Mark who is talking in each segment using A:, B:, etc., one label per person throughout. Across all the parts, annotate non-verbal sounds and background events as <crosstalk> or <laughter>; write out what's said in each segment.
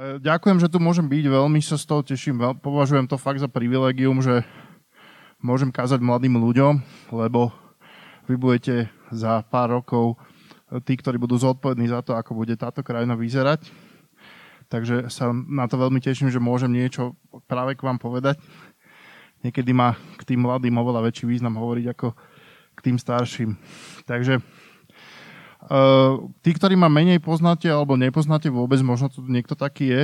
A: Ďakujem, že tu môžem byť, veľmi sa z toho teším, považujem to fakt za privilegium, že môžem kázať mladým ľuďom, lebo vy budete za pár rokov tí, ktorí budú zodpovední za to, ako bude táto krajina vyzerať. Takže sa na to veľmi teším, že môžem niečo práve k vám povedať. Niekedy má k tým mladým oveľa väčší význam hovoriť ako k tým starším. Takže tí, ktorí ma menej poznáte alebo nepoznáte vôbec, možno tu niekto taký je.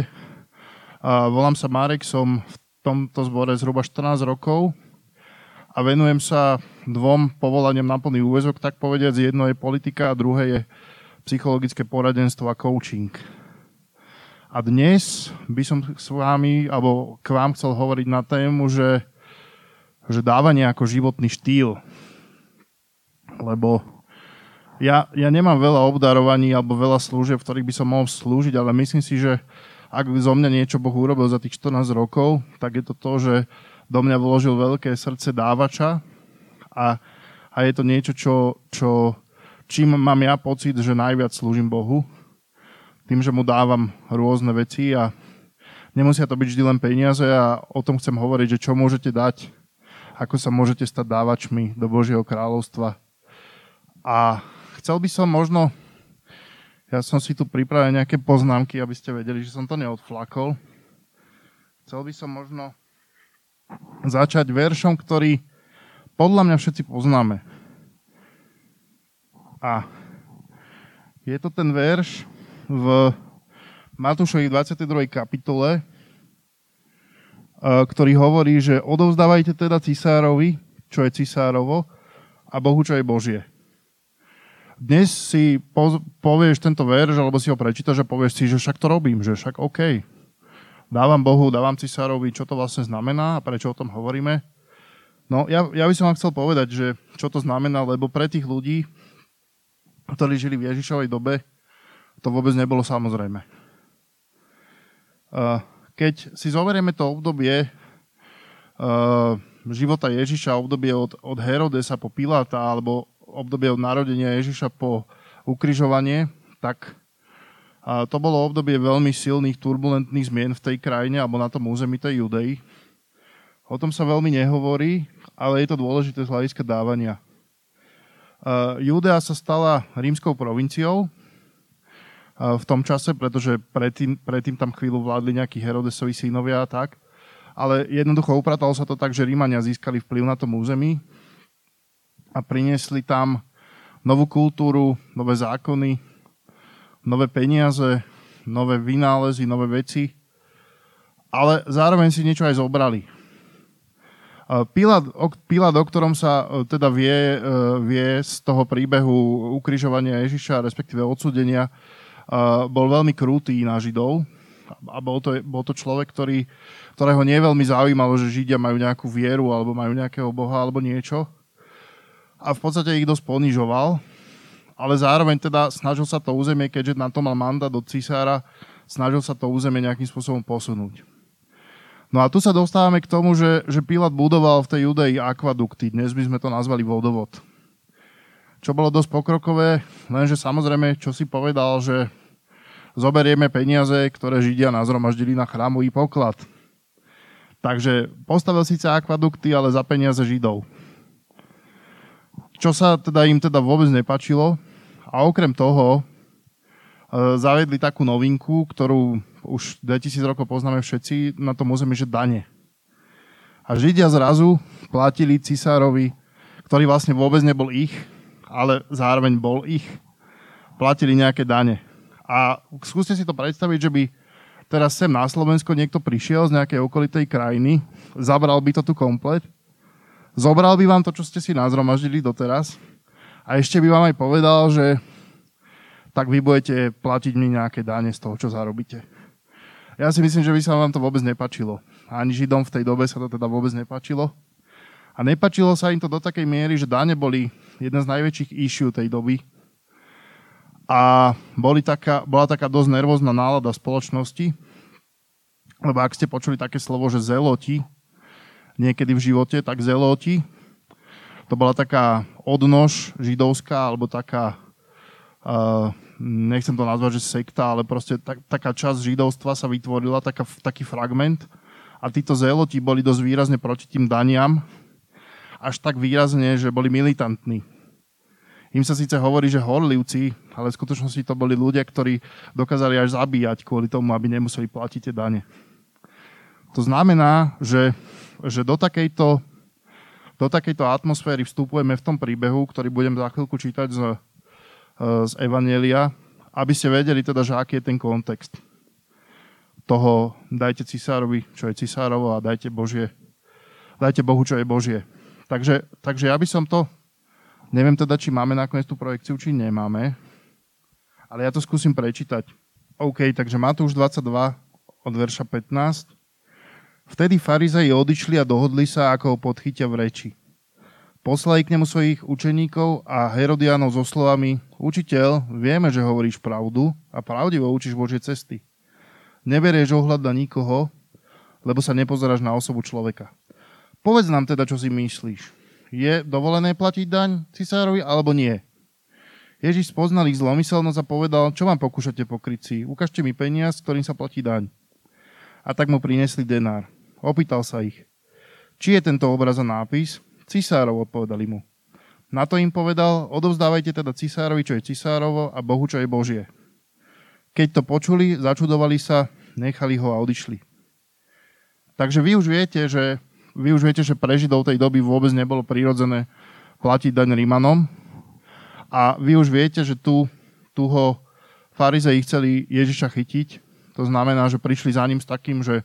A: Volám sa Marek, som v tomto zbore zhruba 14 rokov a venujem sa dvom povolaniam na plný úvezok, tak povediac. Jedno je politika a druhé je psychologické poradenstvo a coaching. A dnes by som s vami, alebo k vám chcel hovoriť na tému, že, že dávanie ako životný štýl. Lebo ja, ja nemám veľa obdarovaní alebo veľa služieb, v ktorých by som mohol slúžiť, ale myslím si, že ak zo mňa niečo Boh urobil za tých 14 rokov, tak je to to, že do mňa vložil veľké srdce dávača a, a je to niečo, čo, čo, čím mám ja pocit, že najviac slúžim Bohu. Tým, že mu dávam rôzne veci a nemusia to byť vždy len peniaze a o tom chcem hovoriť, že čo môžete dať, ako sa môžete stať dávačmi do Božieho kráľovstva. A chcel by som možno, ja som si tu pripravil nejaké poznámky, aby ste vedeli, že som to neodflakol. Chcel by som možno začať veršom, ktorý podľa mňa všetci poznáme. A je to ten verš v Matúšovi 22. kapitole, e, ktorý hovorí, že odovzdávajte teda cisárovi, čo je cisárovo, a Bohu, čo je Božie dnes si po, povieš tento verš, alebo si ho prečítaš a povieš si, že však to robím, že však OK. Dávam Bohu, dávam cisárovi, čo to vlastne znamená a prečo o tom hovoríme. No, ja, ja by som vám chcel povedať, že čo to znamená, lebo pre tých ľudí, ktorí žili v Ježišovej dobe, to vôbec nebolo samozrejme. Keď si zoberieme to obdobie života Ježiša, obdobie od, od Herodesa po Piláta, alebo obdobie od narodenia Ježiša po ukrižovanie, tak a to bolo obdobie veľmi silných turbulentných zmien v tej krajine alebo na tom území tej Judei. O tom sa veľmi nehovorí, ale je to dôležité z hľadiska dávania. Judea sa stala rímskou provinciou v tom čase, pretože predtým, predtým tam chvíľu vládli nejakí Herodesovi synovia a tak. Ale jednoducho upratalo sa to tak, že Rímania získali vplyv na tom území a priniesli tam novú kultúru, nové zákony, nové peniaze, nové vynálezy, nové veci, ale zároveň si niečo aj zobrali. Pilát, Pilát, o ktorom sa e, teda vie, e, vie z toho príbehu ukrižovania Ježiša, respektíve odsudenia, e, bol veľmi krutý na Židov. A bol to, bol to človek, ktorý, ktorého nie veľmi zaujímalo, že Židia majú nejakú vieru alebo majú nejakého boha alebo niečo a v podstate ich dosť ponižoval, ale zároveň teda snažil sa to územie, keďže na to mal mandát od cisára, snažil sa to územie nejakým spôsobom posunúť. No a tu sa dostávame k tomu, že, že Pilát budoval v tej Judei akvadukty, dnes by sme to nazvali vodovod. Čo bolo dosť pokrokové, lenže samozrejme, čo si povedal, že zoberieme peniaze, ktoré Židia nazromaždili na chrámový poklad. Takže postavil síce akvadukty, ale za peniaze Židov čo sa teda im teda vôbec nepačilo. A okrem toho e, zavedli takú novinku, ktorú už 2000 rokov poznáme všetci na tom území, že dane. A Židia zrazu platili cisárovi, ktorý vlastne vôbec nebol ich, ale zároveň bol ich, platili nejaké dane. A skúste si to predstaviť, že by teraz sem na Slovensko niekto prišiel z nejakej okolitej krajiny, zabral by to tu komplet Zobral by vám to, čo ste si nazromaždili doteraz a ešte by vám aj povedal, že tak vy budete platiť mi nejaké dáne z toho, čo zarobíte. Ja si myslím, že by sa vám to vôbec nepačilo. Ani Židom v tej dobe sa to teda vôbec nepačilo. A nepačilo sa im to do takej miery, že dáne boli jedna z najväčších issue tej doby. A boli taká, bola taká dosť nervózna nálada spoločnosti, lebo ak ste počuli také slovo, že zeloti, niekedy v živote, tak zeloti. To bola taká odnož židovská, alebo taká uh, nechcem to nazvať, že sekta, ale proste tak, taká časť židovstva sa vytvorila, taká, taký fragment a títo zeloti boli dosť výrazne proti tým daniam, až tak výrazne, že boli militantní. Im sa síce hovorí, že horlivci, ale v skutočnosti to boli ľudia, ktorí dokázali až zabíjať kvôli tomu, aby nemuseli platiť tie dane. To znamená, že, že do, takejto, do takejto atmosféry vstupujeme v tom príbehu, ktorý budem za chvíľku čítať z, z Evanielia, aby ste vedeli teda, že aký je ten kontext toho dajte cisárovi, čo je cisárovo a dajte Božie, dajte Bohu, čo je Božie. Takže, takže ja by som to, neviem teda, či máme nakoniec tú projekciu, či nemáme, ale ja to skúsim prečítať. OK, takže Matúš 22 od verša 15. Vtedy farizeji odišli a dohodli sa, ako ho podchytia v reči. Poslali k nemu svojich učeníkov a Herodianov so slovami Učiteľ, vieme, že hovoríš pravdu a pravdivo učíš Božie cesty. Neberieš ohľad na nikoho, lebo sa nepozeráš na osobu človeka. Povedz nám teda, čo si myslíš. Je dovolené platiť daň cisárovi alebo nie? Ježiš spoznal ich zlomyselnosť a povedal, čo vám pokúšate pokryť si? Ukážte mi peniaz, ktorým sa platí daň. A tak mu prinesli denár. Opýtal sa ich, či je tento obraz a nápis? Cisárov, odpovedali mu. Na to im povedal, odovzdávajte teda cisárovi, čo je cisárovo a Bohu, čo je Božie. Keď to počuli, začudovali sa, nechali ho a odišli. Takže vy už viete, že, vy už viete, že pre Židov tej doby vôbec nebolo prirodzené platiť daň Rímanom. A vy už viete, že tu, tu ho farizei chceli Ježiša chytiť. To znamená, že prišli za ním s takým, že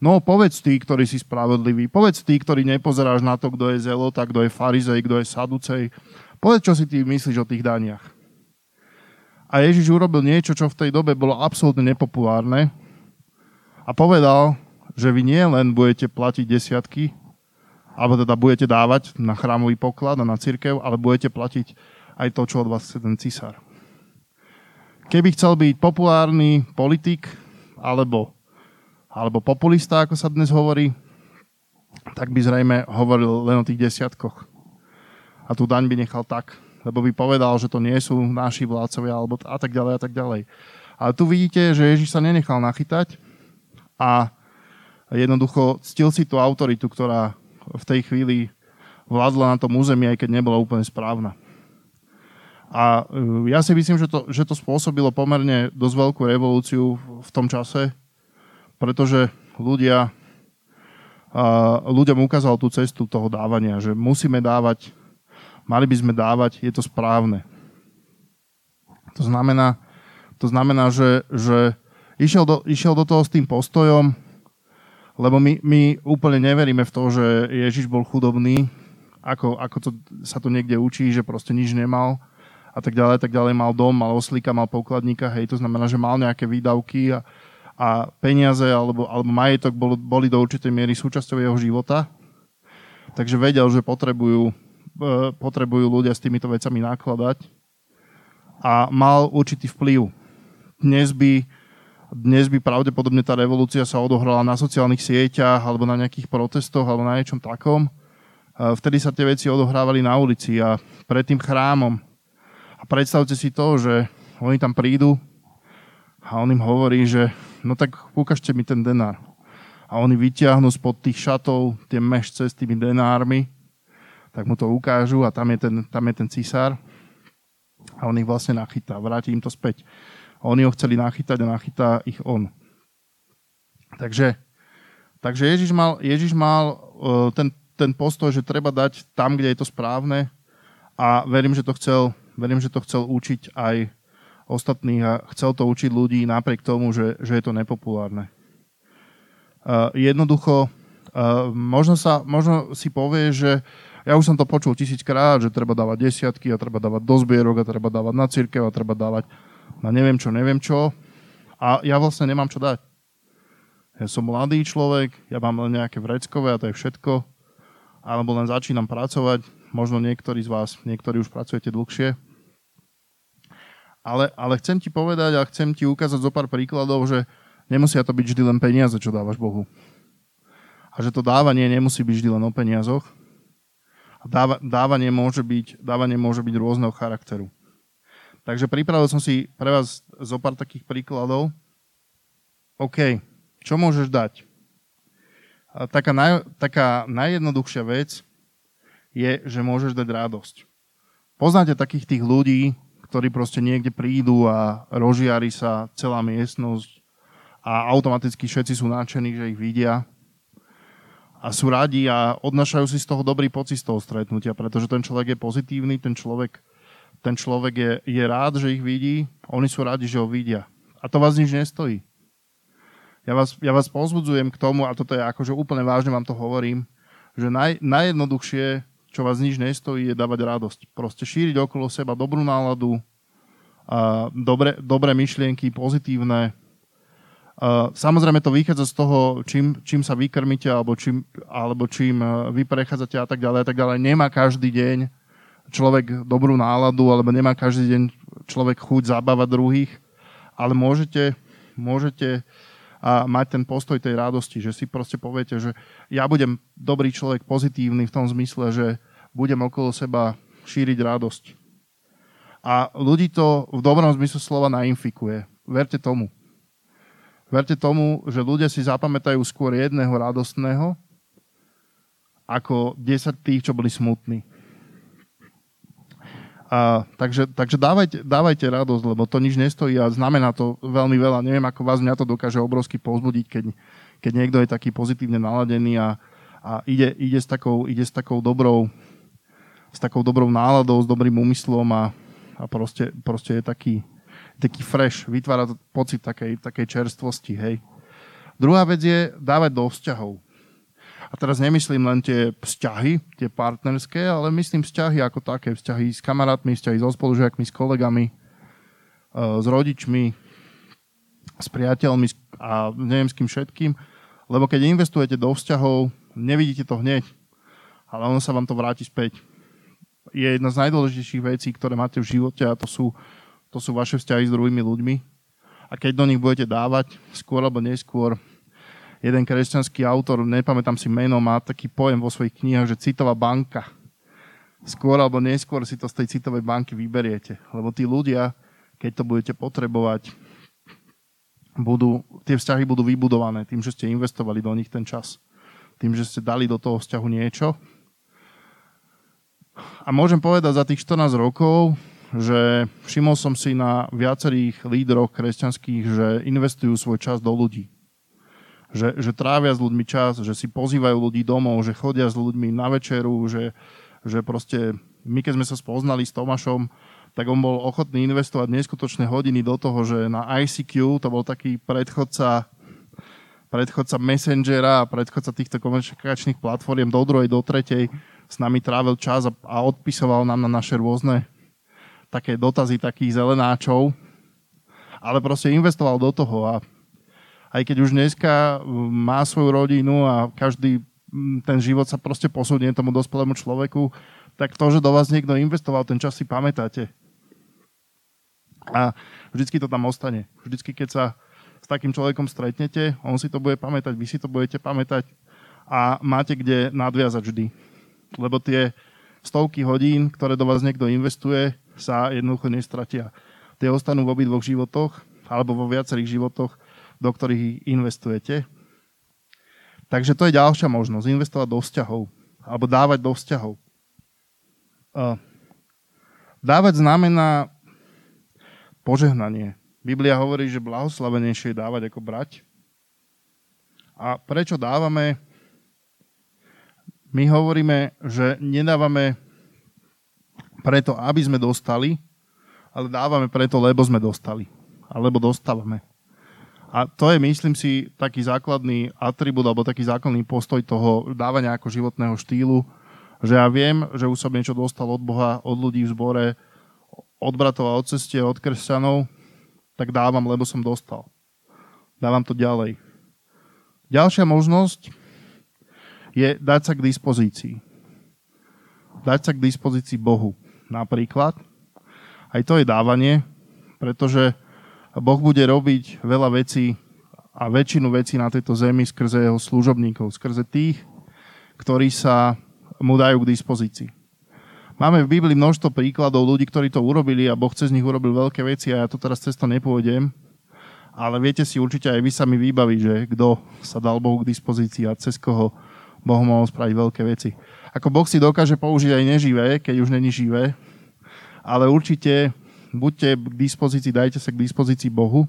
A: no povedz tí, ktorí si spravodliví, povedz tí, ktorí nepozeráš na to, kto je zelota, kto je farizej, kto je saducej. Povedz, čo si ty myslíš o tých daniach. A Ježiš urobil niečo, čo v tej dobe bolo absolútne nepopulárne. A povedal, že vy nie len budete platiť desiatky, alebo teda budete dávať na chrámový poklad a na církev, ale budete platiť aj to, čo od vás chce ten cisár. Keby chcel byť populárny politik, alebo, alebo populista, ako sa dnes hovorí, tak by zrejme hovoril len o tých desiatkoch. A tú daň by nechal tak, lebo by povedal, že to nie sú naši vládcovia alebo a tak ďalej a tak ďalej. Ale tu vidíte, že Ježiš sa nenechal nachytať a jednoducho ctil si tú autoritu, ktorá v tej chvíli vládla na tom území, aj keď nebola úplne správna. A e, ja si myslím, že to, že to spôsobilo pomerne dosť veľkú revolúciu v tom čase, pretože ľudia, ľuďom ukázal tú cestu toho dávania, že musíme dávať mali by sme dávať, je to správne. To znamená, to znamená že, že išiel, do, išiel do toho s tým postojom, lebo my, my úplne neveríme v to, že Ježiš bol chudobný, ako, ako to, sa to niekde učí, že proste nič nemal a tak ďalej, tak ďalej. Mal dom, mal oslíka, mal pokladníka, hej, to znamená, že mal nejaké výdavky a, a peniaze alebo, alebo majetok bol, boli do určitej miery súčasťou jeho života. Takže vedel, že potrebujú E, potrebujú ľudia s týmito vecami nakladať a mal určitý vplyv. Dnes by, dnes by pravdepodobne tá revolúcia sa odohrala na sociálnych sieťach alebo na nejakých protestoch alebo na niečom takom. E, vtedy sa tie veci odohrávali na ulici a pred tým chrámom. A predstavte si to, že oni tam prídu a on im hovorí, že no tak ukážte mi ten denár. A oni vyťahnú spod tých šatov tie mešce s tými denármi tak mu to ukážu a tam je ten, tam je ten cisár a on ich vlastne nachytá, vráti im to späť. A oni ho chceli nachytať a nachytá ich on. Takže, takže Ježiš mal, Ježiš mal uh, ten, ten postoj, že treba dať tam, kde je to správne a verím, že to chcel, verím, že to chcel učiť aj ostatných a chcel to učiť ľudí napriek tomu, že, že je to nepopulárne. Uh, jednoducho, uh, možno, sa, možno si povie, že ja už som to počul tisíckrát, že treba dávať desiatky a treba dávať do zbierok a treba dávať na církev a treba dávať na neviem čo, neviem čo. A ja vlastne nemám čo dať. Ja som mladý človek, ja mám len nejaké vreckové a to je všetko. Alebo len začínam pracovať. Možno niektorí z vás, niektorí už pracujete dlhšie. Ale, ale chcem ti povedať a chcem ti ukázať zo pár príkladov, že nemusia to byť vždy len peniaze, čo dávaš Bohu. A že to dávanie nemusí byť vždy len o peniazoch, dáva, dávanie, môže byť, dávanie môže byť rôzneho charakteru. Takže pripravil som si pre vás zo pár takých príkladov. OK, čo môžeš dať? Taká, naj, taká najjednoduchšia vec je, že môžeš dať radosť. Poznáte takých tých ľudí, ktorí proste niekde prídu a rozžiari sa celá miestnosť a automaticky všetci sú nadšení, že ich vidia a sú radi a odnašajú si z toho dobrý pocit z toho stretnutia, pretože ten človek je pozitívny, ten človek, ten človek je, je rád, že ich vidí, oni sú radi, že ho vidia. A to vás nič nestojí. Ja vás, ja vás pozbudzujem k tomu, a toto je akože úplne vážne vám to hovorím, že naj, najjednoduchšie čo vás nič nestojí, je dávať radosť. Proste šíriť okolo seba dobrú náladu, a dobre, dobré myšlienky, pozitívne. A samozrejme to vychádza z toho, čím, čím sa vykrmíte, alebo čím, alebo čím e, vy prechádzate a tak ďalej a tak ďalej. Nemá každý deň človek dobrú náladu, alebo nemá každý deň človek chuť zabávať druhých, ale môžete, môžete a mať ten postoj tej radosti, že si proste poviete, že ja budem dobrý človek, pozitívny v tom zmysle, že budem okolo seba šíriť radosť. A ľudí to v dobrom zmysle slova nainfikuje. Verte tomu. Verte tomu, že ľudia si zapamätajú skôr jedného radostného, ako 10 tých, čo boli smutní. A, takže takže dávajte, dávajte radosť, lebo to nič nestojí a znamená to veľmi veľa. Neviem, ako vás mňa to dokáže obrovsky pozbudiť, keď, keď niekto je taký pozitívne naladený a, a ide, ide, s takou, ide s takou dobrou s takou dobrou náladou, s dobrým úmyslom a, a proste, proste je taký, taký fresh, vytvára pocit takej, takej čerstvosti, hej. Druhá vec je dávať do vzťahov. A teraz nemyslím len tie vzťahy, tie partnerské, ale myslím vzťahy ako také, vzťahy s kamarátmi, vzťahy so spolužiakmi, s kolegami, e, s rodičmi, s priateľmi a neviem s kým všetkým. Lebo keď investujete do vzťahov, nevidíte to hneď, ale ono sa vám to vráti späť. Je jedna z najdôležitejších vecí, ktoré máte v živote a to sú, to sú vaše vzťahy s druhými ľuďmi. A keď do nich budete dávať, skôr alebo neskôr, jeden kresťanský autor, nepamätám si meno, má taký pojem vo svojich knihách, že citová banka. Skôr alebo neskôr si to z tej citovej banky vyberiete. Lebo tí ľudia, keď to budete potrebovať, budú, tie vzťahy budú vybudované tým, že ste investovali do nich ten čas. Tým, že ste dali do toho vzťahu niečo. A môžem povedať za tých 14 rokov, že všimol som si na viacerých lídroch kresťanských, že investujú svoj čas do ľudí. Že, že trávia s ľuďmi čas, že si pozývajú ľudí domov, že chodia s ľuďmi na večeru, že, že proste my keď sme sa spoznali s Tomášom, tak on bol ochotný investovať neskutočné hodiny do toho, že na ICQ, to bol taký predchodca predchodca Messengera a predchodca týchto komunikačných platform do druhej, do tretej s nami trávil čas a, a odpisoval nám na naše rôzne také dotazy takých zelenáčov, ale proste investoval do toho a aj keď už dneska má svoju rodinu a každý ten život sa proste posunie tomu dospelému človeku, tak to, že do vás niekto investoval, ten čas si pamätáte. A vždycky to tam ostane. Vždycky, keď sa s takým človekom stretnete, on si to bude pamätať, vy si to budete pamätať a máte kde nadviazať vždy. Lebo tie stovky hodín, ktoré do vás niekto investuje, sa jednoducho nestratia. Tie ostanú v obidvoch životoch, alebo vo viacerých životoch do ktorých investujete. Takže to je ďalšia možnosť, investovať do vzťahov, alebo dávať do vzťahov. Dávať znamená požehnanie. Biblia hovorí, že blahoslavenejšie je dávať ako brať. A prečo dávame? My hovoríme, že nedávame preto, aby sme dostali, ale dávame preto, lebo sme dostali. Alebo dostávame. A to je, myslím si, taký základný atribút alebo taký základný postoj toho dávania ako životného štýlu, že ja viem, že už som niečo dostal od Boha, od ľudí v zbore, od bratov a od cestie, od kresťanov, tak dávam, lebo som dostal. Dávam to ďalej. Ďalšia možnosť je dať sa k dispozícii. Dať sa k dispozícii Bohu. Napríklad. Aj to je dávanie, pretože Boh bude robiť veľa vecí a väčšinu vecí na tejto zemi skrze jeho služobníkov, skrze tých, ktorí sa mu dajú k dispozícii. Máme v Biblii množstvo príkladov ľudí, ktorí to urobili a Boh cez nich urobil veľké veci a ja tu teraz cez to nepôjdem. Ale viete si určite aj vy sami vybaviť, že kto sa dal Bohu k dispozícii a cez koho Boh mohol spraviť veľké veci. Ako Boh si dokáže použiť aj neživé, keď už není živé, ale určite buďte k dispozícii, dajte sa k dispozícii Bohu.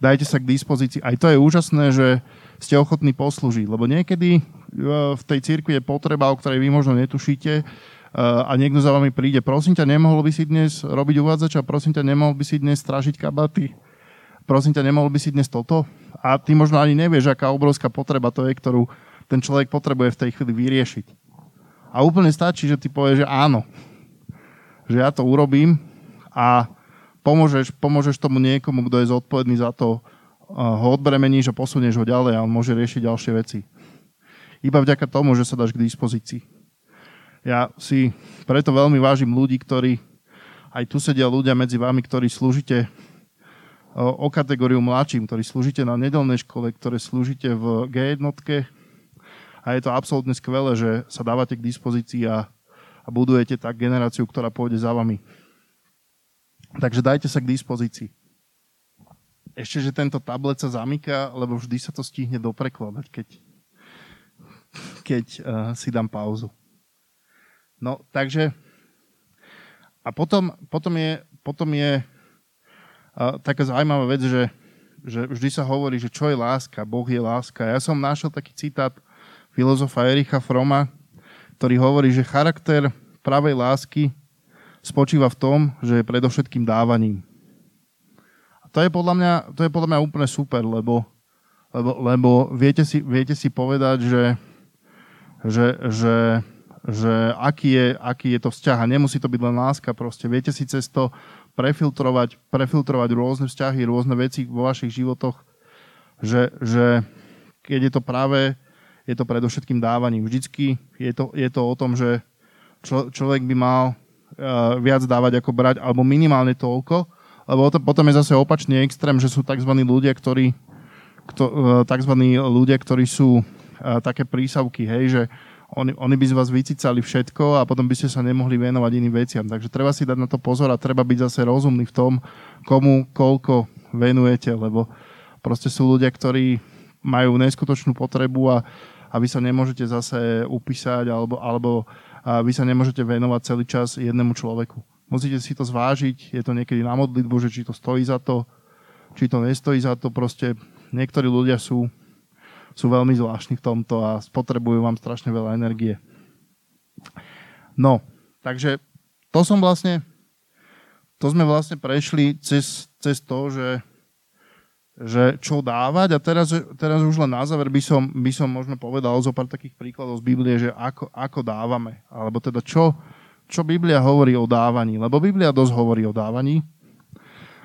A: Dajte sa k dispozícii. Aj to je úžasné, že ste ochotní poslúžiť, lebo niekedy e, v tej cirkvi je potreba, o ktorej vy možno netušíte, a niekto za vami príde, prosím ťa, nemohol by si dnes robiť uvádzača, prosím ťa, nemohol by si dnes strážiť kabaty, prosím ťa, nemohol by si dnes toto? A ty možno ani nevieš, aká obrovská potreba to je, ktorú ten človek potrebuje v tej chvíli vyriešiť. A úplne stačí, že ty povieš, že áno, že ja to urobím a pomôžeš, pomôžeš tomu niekomu, kto je zodpovedný za to, ho odbremeníš a posunieš ho ďalej a on môže riešiť ďalšie veci. Iba vďaka tomu, že sa dáš k dispozícii. Ja si preto veľmi vážim ľudí, ktorí, aj tu sedia ľudia medzi vami, ktorí slúžite o, kategóriu mladším, ktorí slúžite na nedelnej škole, ktoré slúžite v G1 a je to absolútne skvelé, že sa dávate k dispozícii a, a budujete tak generáciu, ktorá pôjde za vami. Takže dajte sa k dispozícii. Ešte, že tento tablet sa zamyká, lebo vždy sa to stihne doprekladať, keď, keď uh, si dám pauzu. No, takže a potom, potom je, potom je uh, taká zaujímavá vec, že, že vždy sa hovorí, že čo je láska, Boh je láska. Ja som našiel taký citát filozofa Ericha Froma, ktorý hovorí, že charakter pravej lásky spočíva v tom, že je predovšetkým dávaním. A to je podľa mňa, to je podľa mňa úplne super, lebo, lebo, lebo viete, si, viete si povedať, že, že, že že aký je, aký je to vzťah a nemusí to byť len láska, proste viete si cez to prefiltrovať, prefiltrovať rôzne vzťahy, rôzne veci vo vašich životoch, že, že keď je to práve, je to predovšetkým dávaním. Vždycky je to, je to o tom, že čo, človek by mal uh, viac dávať ako brať, alebo minimálne toľko, lebo to, potom je zase opačný extrém, že sú tzv. ľudia, ktorí, kto, uh, tzv. ľudia, ktorí sú uh, také prísavky, hej, že oni, oni by z vás vycicali všetko a potom by ste sa nemohli venovať iným veciam. Takže treba si dať na to pozor a treba byť zase rozumný v tom, komu koľko venujete, lebo proste sú ľudia, ktorí majú neskutočnú potrebu a, a vy sa nemôžete zase upísať alebo, alebo a vy sa nemôžete venovať celý čas jednému človeku. Musíte si to zvážiť, je to niekedy na modlitbu, že či to stojí za to, či to nestojí za to. Proste niektorí ľudia sú sú veľmi zvláštni v tomto a spotrebujú vám strašne veľa energie. No, takže to som vlastne, to sme vlastne prešli cez, cez to, že, že čo dávať a teraz, teraz už len na záver by som, by som možno povedal zo pár takých príkladov z Biblie, že ako, ako dávame, alebo teda čo, čo Biblia hovorí o dávaní, lebo Biblia dosť hovorí o dávaní.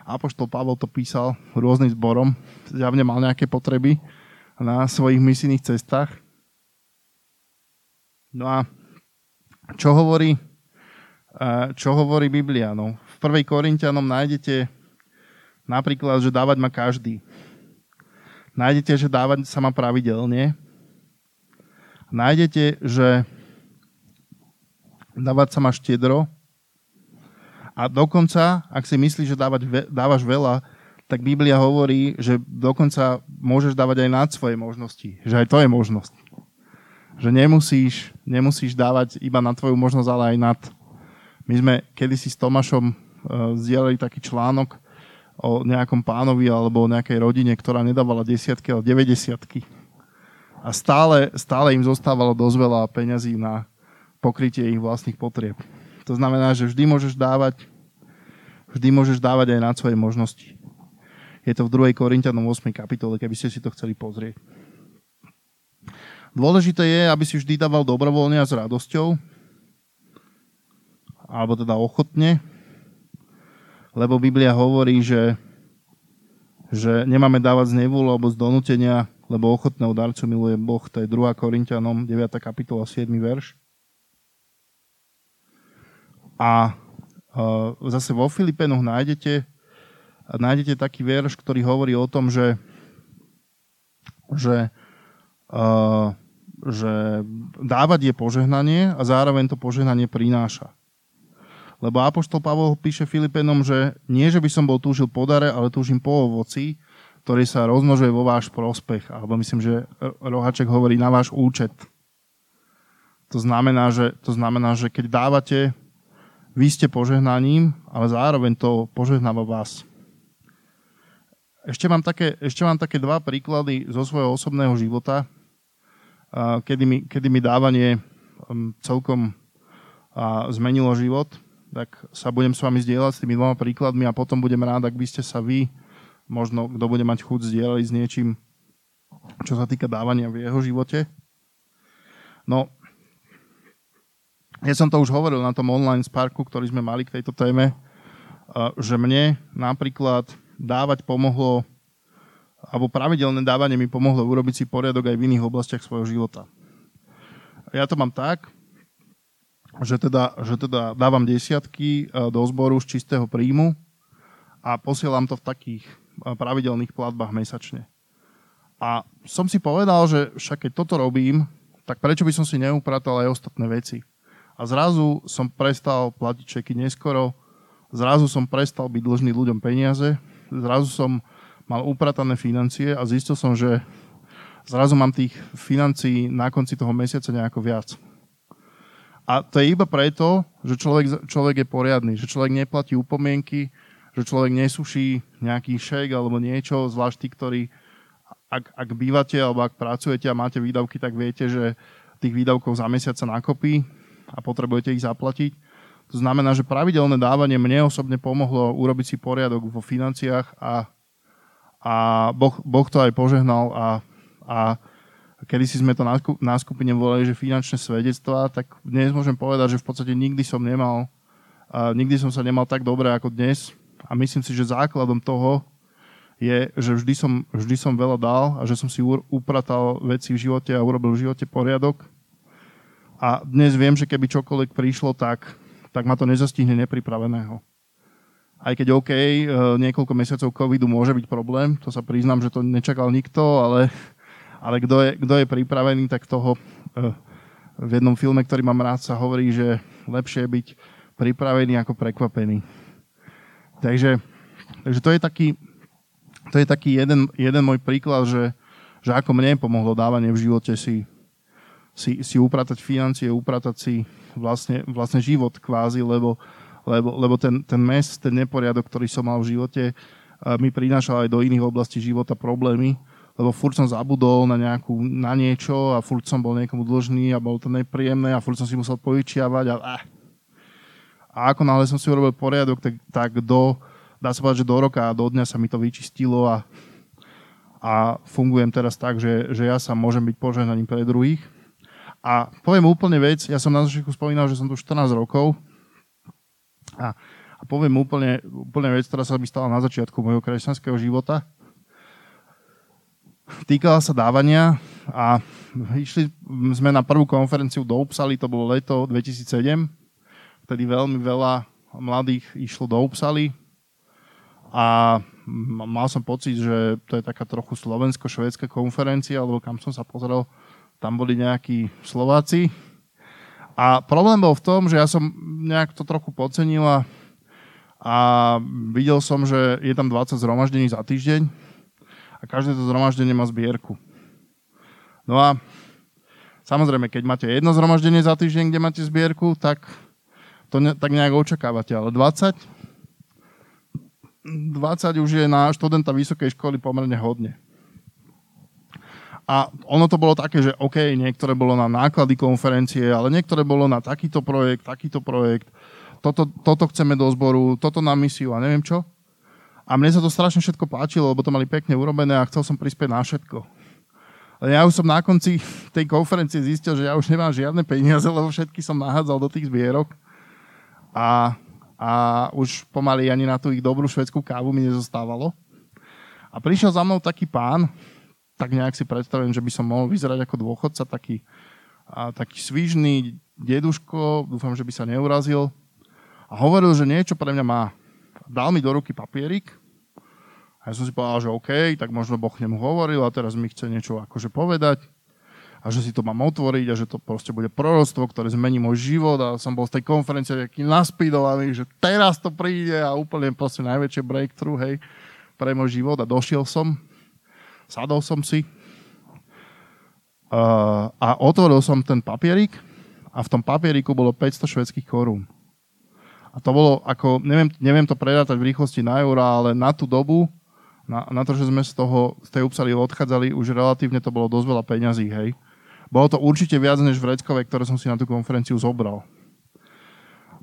A: Apoštol Pavel to písal rôznym zborom, zjavne mal nejaké potreby na svojich misijných cestách. No a čo hovorí, čo hovorí Biblia? No, v 1. Korintianom nájdete napríklad, že dávať má každý. Nájdete, že dávať sa má pravidelne. Nájdete, že dávať sa má štedro. A dokonca, ak si myslíš, že dávať, dávaš veľa, tak Biblia hovorí, že dokonca môžeš dávať aj nad svoje možnosti. Že aj to je možnosť. Že nemusíš, nemusíš dávať iba na tvoju možnosť, ale aj nad. My sme kedysi s Tomášom uh, zdieľali taký článok o nejakom pánovi alebo o nejakej rodine, ktorá nedávala desiatky, ale 90 A stále, stále im zostávalo dosť veľa peňazí na pokrytie ich vlastných potrieb. To znamená, že vždy môžeš dávať vždy môžeš dávať aj nad svoje možnosti. Je to v 2. Korintianom 8. kapitole, keby ste si to chceli pozrieť. Dôležité je, aby si vždy dával dobrovoľne a s radosťou, alebo teda ochotne, lebo Biblia hovorí, že, že nemáme dávať z nevôľu alebo z donútenia, lebo ochotného darcu miluje Boh. To je 2. Korintianom 9. kapitola 7. verš. A uh, zase vo Filipenoch nájdete nájdete taký verš, ktorý hovorí o tom, že, že, uh, že dávať je požehnanie a zároveň to požehnanie prináša. Lebo Apoštol Pavol píše Filipenom, že nie, že by som bol túžil po dare, ale túžim po ovoci, ktorý sa rozmnožuje vo váš prospech. Alebo myslím, že Rohaček hovorí na váš účet. To znamená, že, to znamená, že keď dávate, vy ste požehnaním, ale zároveň to požehnáva vás. Ešte mám, také, ešte mám také dva príklady zo svojho osobného života, kedy mi, kedy mi dávanie celkom zmenilo život tak sa budem s vami zdieľať s tými dvoma príkladmi a potom budem rád, ak by ste sa vy, možno kto bude mať chuť zdieľať s niečím, čo sa týka dávania v jeho živote. No, ja som to už hovoril na tom online sparku, ktorý sme mali k tejto téme, že mne napríklad dávať pomohlo, alebo pravidelné dávanie mi pomohlo urobiť si poriadok aj v iných oblastiach svojho života. Ja to mám tak, že teda, že teda dávam desiatky e, do zboru z čistého príjmu a posielam to v takých e, pravidelných platbách mesačne. A som si povedal, že však keď toto robím, tak prečo by som si neupratal aj ostatné veci. A zrazu som prestal platiť čeky neskoro, zrazu som prestal byť dlžný ľuďom peniaze, zrazu som mal upratané financie a zistil som, že zrazu mám tých financií na konci toho mesiaca nejako viac. A to je iba preto, že človek, človek je poriadny, že človek neplatí upomienky, že človek nesuší nejaký šejk alebo niečo, zvlášť tí, ktorí, ak, ak bývate alebo ak pracujete a máte výdavky, tak viete, že tých výdavkov za mesiac sa nakopí a potrebujete ich zaplatiť. To znamená, že pravidelné dávanie mne osobne pomohlo urobiť si poriadok vo financiách a, a boh, boh to aj požehnal a, a kedy si sme to na skupine volali, že finančné svedectvá, tak dnes môžem povedať, že v podstate nikdy som nemal, uh, nikdy som sa nemal tak dobre ako dnes a myslím si, že základom toho je, že vždy som, vždy som veľa dal a že som si upratal veci v živote a urobil v živote poriadok. A dnes viem, že keby čokoľvek prišlo, tak, tak ma to nezastihne nepripraveného. Aj keď OK, e, niekoľko mesiacov covidu môže byť problém, to sa priznám, že to nečakal nikto, ale ale kto je, kto je pripravený, tak toho uh, v jednom filme, ktorý mám rád, sa hovorí, že lepšie je byť pripravený ako prekvapený. Takže, takže to je taký, to je taký jeden, jeden môj príklad, že, že ako mne pomohlo dávanie v živote si, si, si upratať financie, upratať si vlastne, vlastne život kvázi, lebo, lebo, lebo ten, ten mes, ten neporiadok, ktorý som mal v živote, mi prinášal aj do iných oblastí života problémy lebo furt som zabudol na, nejakú, na niečo a furt som bol niekomu dlžný a bolo to nepríjemné a furt som si musel povyčiavať a, a, a ako náhle som si urobil poriadok, tak, tak do, dá sa povedať, že do roka a do dňa sa mi to vyčistilo a, a fungujem teraz tak, že, že ja sa môžem byť požehnaním pre druhých. A poviem úplne vec, ja som na začiatku spomínal, že som tu 14 rokov a, a poviem úplne, úplne vec, ktorá sa mi stala na začiatku môjho kresťanského života týkala sa dávania a išli sme na prvú konferenciu do Upsaly, to bolo leto 2007, vtedy veľmi veľa mladých išlo do Upsaly a mal som pocit, že to je taká trochu slovensko-švédska konferencia, alebo kam som sa pozrel, tam boli nejakí Slováci. A problém bol v tom, že ja som nejak to trochu podcenil a videl som, že je tam 20 zhromaždení za týždeň a každé to zhromaždenie má zbierku. No a samozrejme, keď máte jedno zhromaždenie za týždeň, kde máte zbierku, tak to ne, tak nejak očakávate, ale 20 20 už je na študenta vysokej školy pomerne hodne. A ono to bolo také, že OK, niektoré bolo na náklady konferencie, ale niektoré bolo na takýto projekt, takýto projekt, toto, toto chceme do zboru, toto na misiu a neviem čo. A mne sa to strašne všetko páčilo, lebo to mali pekne urobené a chcel som prispieť na všetko. Ale ja už som na konci tej konferencie zistil, že ja už nemám žiadne peniaze, <laughs> lebo všetky som nahádzal do tých zbierok. A, a už pomaly ani na tú ich dobrú švedskú kávu mi nezostávalo. A prišiel za mnou taký pán, tak nejak si predstavujem, že by som mohol vyzerať ako dôchodca, taký, a, taký svížný deduško, dúfam, že by sa neurazil. A hovoril, že niečo pre mňa má dal mi do ruky papierik a ja som si povedal, že OK, tak možno Boh nemu hovoril a teraz mi chce niečo akože povedať. A že si to mám otvoriť a že to proste bude prorostvo, ktoré zmení môj život a som bol z tej konferencie taký naspidovaný, že teraz to príde a úplne proste najväčšie breakthrough, hej, pre môj život a došiel som, sadol som si uh, a otvoril som ten papierik a v tom papieriku bolo 500 švedských korún. A to bolo ako, neviem, neviem to predátať v rýchlosti na eura, ale na tú dobu, na, na to, že sme z, toho, z tej Upsaly odchádzali, už relatívne to bolo dosť veľa peňazí, hej. Bolo to určite viac než v Reckove, ktoré som si na tú konferenciu zobral.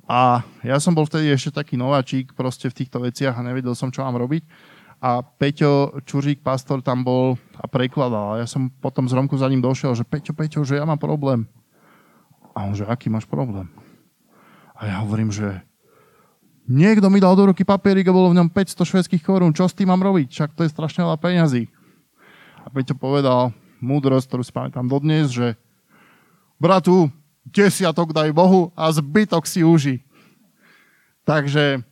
A: A ja som bol vtedy ešte taký nováčik proste v týchto veciach a nevedel som, čo mám robiť. A Peťo Čuřík, pastor, tam bol a prekladal. A ja som potom z Romku za ním došiel, že Peťo, Peťo, že ja mám problém. A on, že aký máš problém? A ja hovorím, že niekto mi dal do ruky papierik a bolo v ňom 500 švedských korún. Čo s tým mám robiť? Však to je strašne veľa peňazí. A Peťo povedal, múdrosť, ktorú si pamätám dodnes, že bratu, desiatok daj Bohu a zbytok si uži. Takže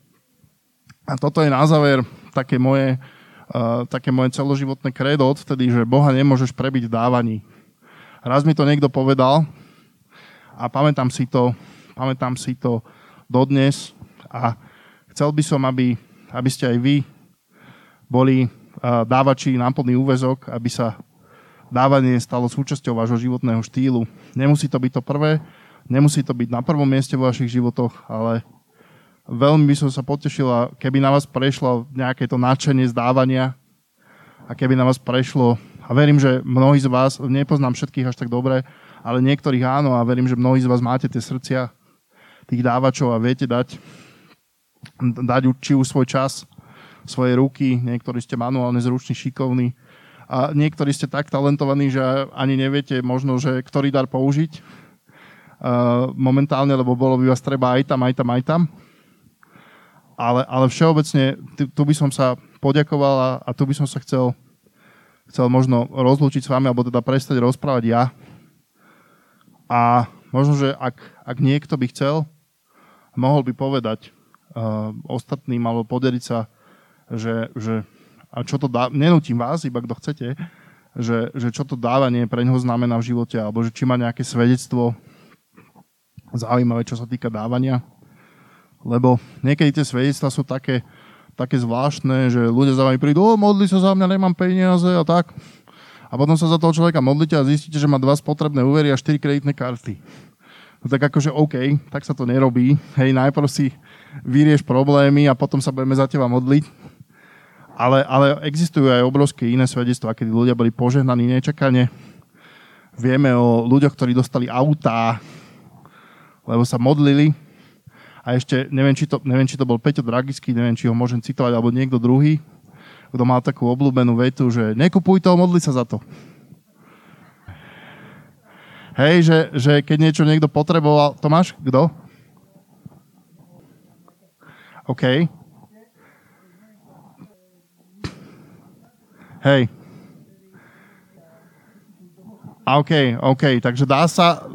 A: a toto je na záver také moje, uh, také moje celoživotné kredo odvtedy, že Boha nemôžeš prebiť dávaní. Raz mi to niekto povedal a pamätám si to, pamätám si to dodnes a chcel by som, aby, aby ste aj vy boli uh, dávači na plný úvezok, aby sa dávanie stalo súčasťou vášho životného štýlu. Nemusí to byť to prvé, nemusí to byť na prvom mieste vo vašich životoch, ale veľmi by som sa potešila, keby na vás prešlo nejaké to nadšenie z dávania a keby na vás prešlo, a verím, že mnohí z vás, nepoznám všetkých až tak dobre, ale niektorých áno a verím, že mnohí z vás máte tie srdcia tých dávačov a viete dať, dať či už svoj čas, svoje ruky, niektorí ste manuálne zruční, šikovní, a niektorí ste tak talentovaní, že ani neviete možno, že ktorý dar použiť uh, momentálne, lebo bolo by vás treba aj tam, aj tam, aj tam. Ale, ale všeobecne, tu, tu by som sa poďakoval a, a tu by som sa chcel, chcel možno rozlúčiť s vami, alebo teda prestať rozprávať ja. A možno, že ak, ak niekto by chcel, mohol by povedať ostatným alebo podeliť sa, že, že a čo to dá, nenútim vás, iba kto chcete, že, že čo to dávanie pre neho znamená v živote, alebo že či má nejaké svedectvo zaujímavé, čo sa týka dávania. Lebo niekedy tie svedectvá sú také, také zvláštne, že ľudia za vami prídu, o, modli sa za mňa, nemám peniaze a tak. A potom sa za toho človeka modlíte a zistíte, že má dva spotrebné úvery a štyri kreditné karty. No tak akože OK, tak sa to nerobí. Hej, najprv si vyrieš problémy a potom sa budeme za teba modliť ale, ale existujú aj obrovské iné svedectvá, kedy ľudia boli požehnaní nečakane. Vieme o ľuďoch, ktorí dostali autá, lebo sa modlili. A ešte, neviem, či to, neviem, či to bol Peťo Dragický, neviem, či ho môžem citovať, alebo niekto druhý, kto mal takú obľúbenú vetu, že nekupuj to, modli sa za to. Hej, že, že keď niečo niekto potreboval... Tomáš, kto? OK. Hej. OK, OK, takže dá sa...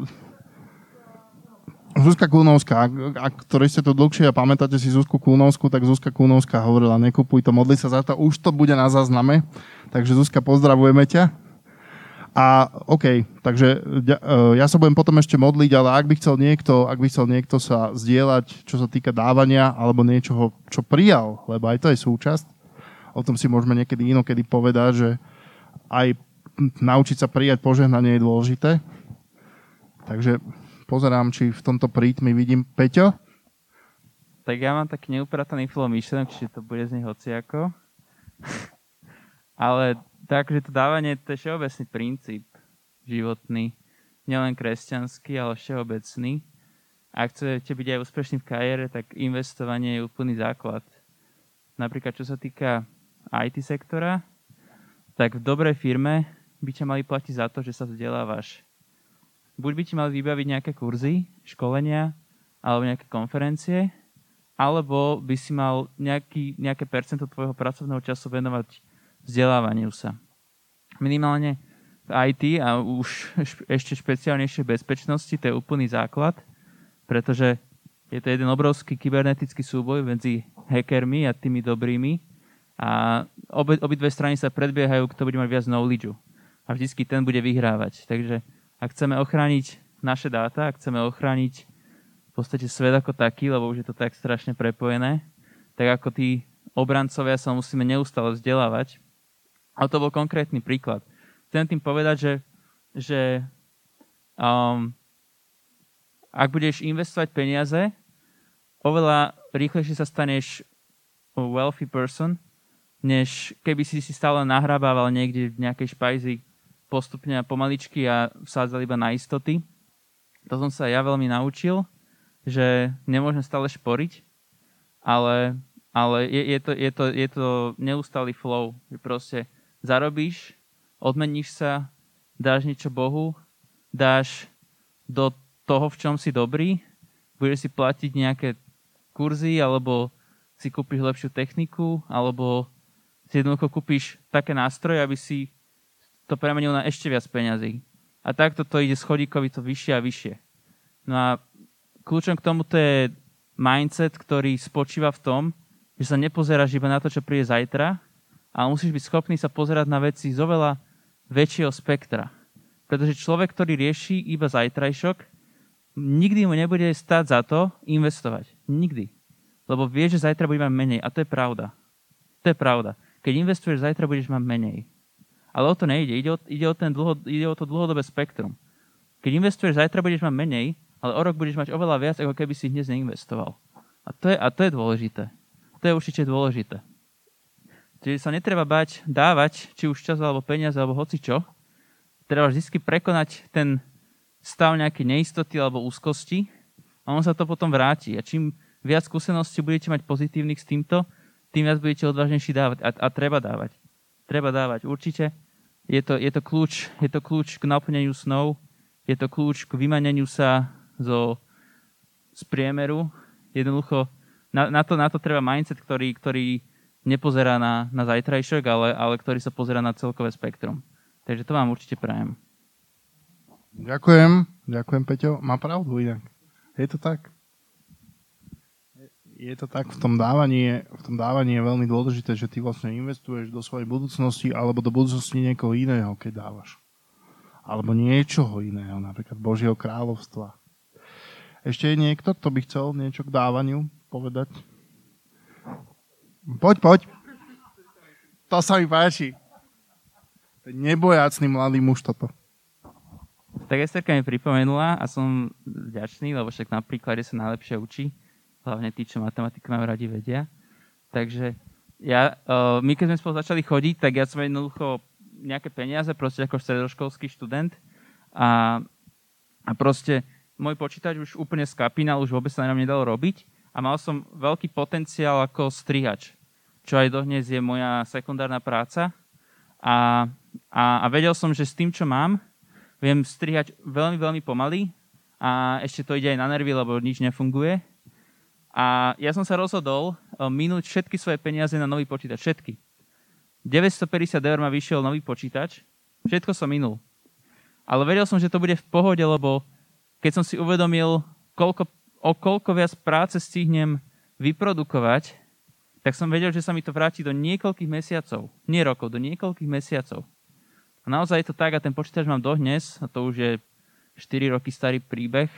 A: Zuzka Kulnovská, ak, ste tu dlhšie a pamätáte si Zuzku Kulnovskú, tak Zuzka Kulnovská hovorila, nekupuj to, modli sa za to, už to bude na zázname. Takže Zuzka, pozdravujeme ťa. A OK, takže ja sa budem potom ešte modliť, ale ak by chcel niekto, ak by chcel niekto sa zdieľať, čo sa týka dávania, alebo niečoho, čo prijal, lebo aj to je súčasť, o tom si môžeme niekedy inokedy povedať, že aj naučiť sa prijať požehnanie je dôležité. Takže pozerám, či v tomto prítmi vidím Peťo.
B: Tak ja mám taký neuprataný flow myšlenok, čiže to bude z nich hociako. <laughs> Ale takže to dávanie, to je všeobecný princíp životný. Nielen kresťanský, ale všeobecný. Ak chcete byť aj úspešný v kariére, tak investovanie je úplný základ. Napríklad, čo sa týka IT sektora, tak v dobrej firme by ťa mali platiť za to, že sa vzdelávaš. Buď by ti mali vybaviť nejaké kurzy, školenia alebo nejaké konferencie, alebo by si mal nejaký, nejaké percento tvojho pracovného času venovať vzdelávaniu sa. Minimálne v IT a už ešte špeciálnejšie bezpečnosti, to je úplný základ, pretože je to jeden obrovský kybernetický súboj medzi hackermi a tými dobrými, a obe, obidve strany sa predbiehajú, kto bude mať viac knowledge. A vždycky ten bude vyhrávať. Takže ak chceme ochrániť naše dáta, ak chceme ochrániť v podstate svet ako taký, lebo už je to tak strašne prepojené, tak ako tí obrancovia sa musíme neustále vzdelávať. A to bol konkrétny príklad. Chcem tým povedať, že, že um, ak budeš investovať peniaze, oveľa rýchlejšie sa staneš wealthy person, než keby si si stále nahrabával niekde v nejakej špajzi postupne a pomaličky a vsádzal iba na istoty. To som sa ja veľmi naučil, že nemôžem stále šporiť, ale, ale je, je, to, je, to, je to neustály flow, že proste zarobíš, odmeníš sa, dáš niečo Bohu, dáš do toho, v čom si dobrý, budeš si platiť nejaké kurzy, alebo si kúpiš lepšiu techniku, alebo si jednoducho kúpiš také nástroje, aby si to premenil na ešte viac peňazí. A takto to ide schodíkovi to vyššie a vyššie. No a kľúčom k tomuto je mindset, ktorý spočíva v tom, že sa nepozeráš iba na to, čo príde zajtra, ale musíš byť schopný sa pozerať na veci z oveľa väčšieho spektra. Pretože človek, ktorý rieši iba zajtrajšok, nikdy mu nebude stať za to investovať. Nikdy. Lebo vie, že zajtra bude mať menej. A to je pravda. To je pravda. Keď investuješ, zajtra budeš mať menej. Ale o to nejde. Ide o, ide o, ten dlho, ide o to dlhodobé spektrum. Keď investuješ, zajtra budeš mať menej, ale o rok budeš mať oveľa viac, ako keby si dnes neinvestoval. A to je, a to je dôležité. To je určite dôležité. Čiže sa netreba bať dávať, či už čas, alebo peniaze, alebo hoci čo. Treba vždy prekonať ten stav nejaké neistoty alebo úzkosti a on sa to potom vráti. A čím viac skúseností budete mať pozitívnych s týmto, tým viac budete odvážnejší dávať. A, a treba dávať. Treba dávať. Určite je to, je to, kľúč, je to kľúč k naplneniu snov, je to kľúč k vymaneniu sa zo, z priemeru. Jednoducho na, na, to, na to treba mindset, ktorý, ktorý nepozerá na, na zajtrajšok, ale, ale ktorý sa pozerá na celkové spektrum. Takže to vám určite prajem.
A: Ďakujem, ďakujem Peťo. Má pravdu inak. Je to tak? Je to tak, v tom dávaní, v tom dávaní je veľmi dôležité, že ty vlastne investuješ do svojej budúcnosti alebo do budúcnosti niekoho iného, keď dávaš. Alebo niečoho iného, napríklad Božieho kráľovstva. Ešte je niekto, kto by chcel niečo k dávaniu povedať? Poď, poď. To sa mi páči. Nebojacný mladý muž toto.
B: Tak Esterka mi pripomenula a som vďačný, lebo však na príklade sa najlepšie učí. Hlavne tí, čo matematiku majú radi vedia. Takže ja, my keď sme spolu začali chodiť, tak ja som jednoducho nejaké peniaze, proste ako stredoškolský študent a, a proste môj počítač už úplne skapínal, už vôbec sa na nedalo robiť a mal som veľký potenciál ako strihač, čo aj dodnes je moja sekundárna práca a, a, a vedel som, že s tým, čo mám, viem strihať veľmi, veľmi pomaly a ešte to ide aj na nervy, lebo nič nefunguje. A ja som sa rozhodol eh, minúť všetky svoje peniaze na nový počítač. Všetky. 950 eur ma vyšiel nový počítač. Všetko som minul. Ale vedel som, že to bude v pohode, lebo keď som si uvedomil, koľko, o koľko viac práce stihnem vyprodukovať, tak som vedel, že sa mi to vráti do niekoľkých mesiacov. Nie rokov, do niekoľkých mesiacov. A naozaj je to tak a ten počítač mám dodnes, a to už je 4 roky starý príbeh.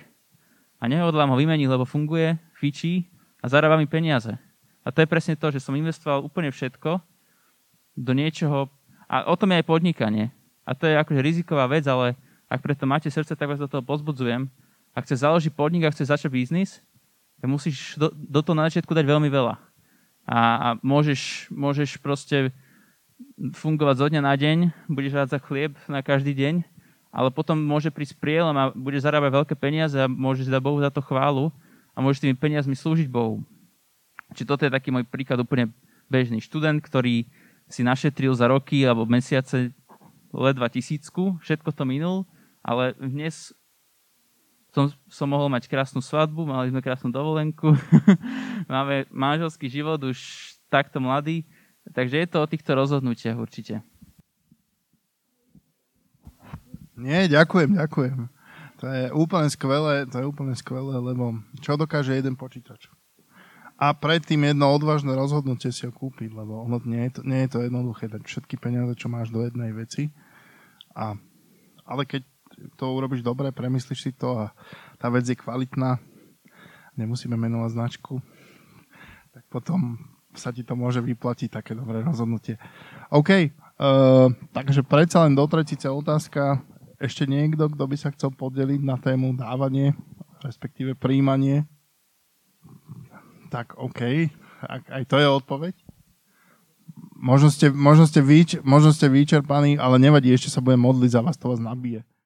B: A nehodlám ho vymeniť, lebo funguje, fičí a zarába mi peniaze. A to je presne to, že som investoval úplne všetko do niečoho, a o tom je aj podnikanie. A to je akože riziková vec, ale ak preto máte srdce, tak vás do toho pozbudzujem. Ak chce založiť podnik a chce začať biznis, tak musíš do, do toho na začiatku dať veľmi veľa. A, a môžeš, môžeš proste fungovať zo dňa na deň, budeš rád za chlieb na každý deň, ale potom môže prísť prielom a budeš zarábať veľké peniaze a môžeš dať Bohu za to chválu a môžeš tými peniazmi slúžiť Bohu. Čiže toto je taký môj príklad úplne bežný. Študent, ktorý si našetril za roky alebo mesiace ledva tisícku, všetko to minul, ale dnes som, som mohol mať krásnu svadbu, mali sme krásnu dovolenku, <laughs> máme manželský život už takto mladý, Takže je to o týchto rozhodnutiach určite.
A: Nie, ďakujem, ďakujem. To je úplne skvelé, to je úplne skvelé, lebo čo dokáže jeden počítač? A predtým jedno odvážne rozhodnutie si ho kúpiť, lebo ono nie je to, nie je to jednoduché dať všetky peniaze, čo máš do jednej veci. A, ale keď to urobíš dobre, premyslíš si to a tá vec je kvalitná, nemusíme menovať značku, potom sa ti to môže vyplatiť také dobré rozhodnutie. OK, uh, takže predsa len do tretice otázka. Ešte niekto, kto by sa chcel podeliť na tému dávanie, respektíve príjmanie? Tak OK, aj to je odpoveď. Možno ste, možno, ste vyč, možno ste vyčerpaní, ale nevadí, ešte sa budem modliť za vás, to vás nabije.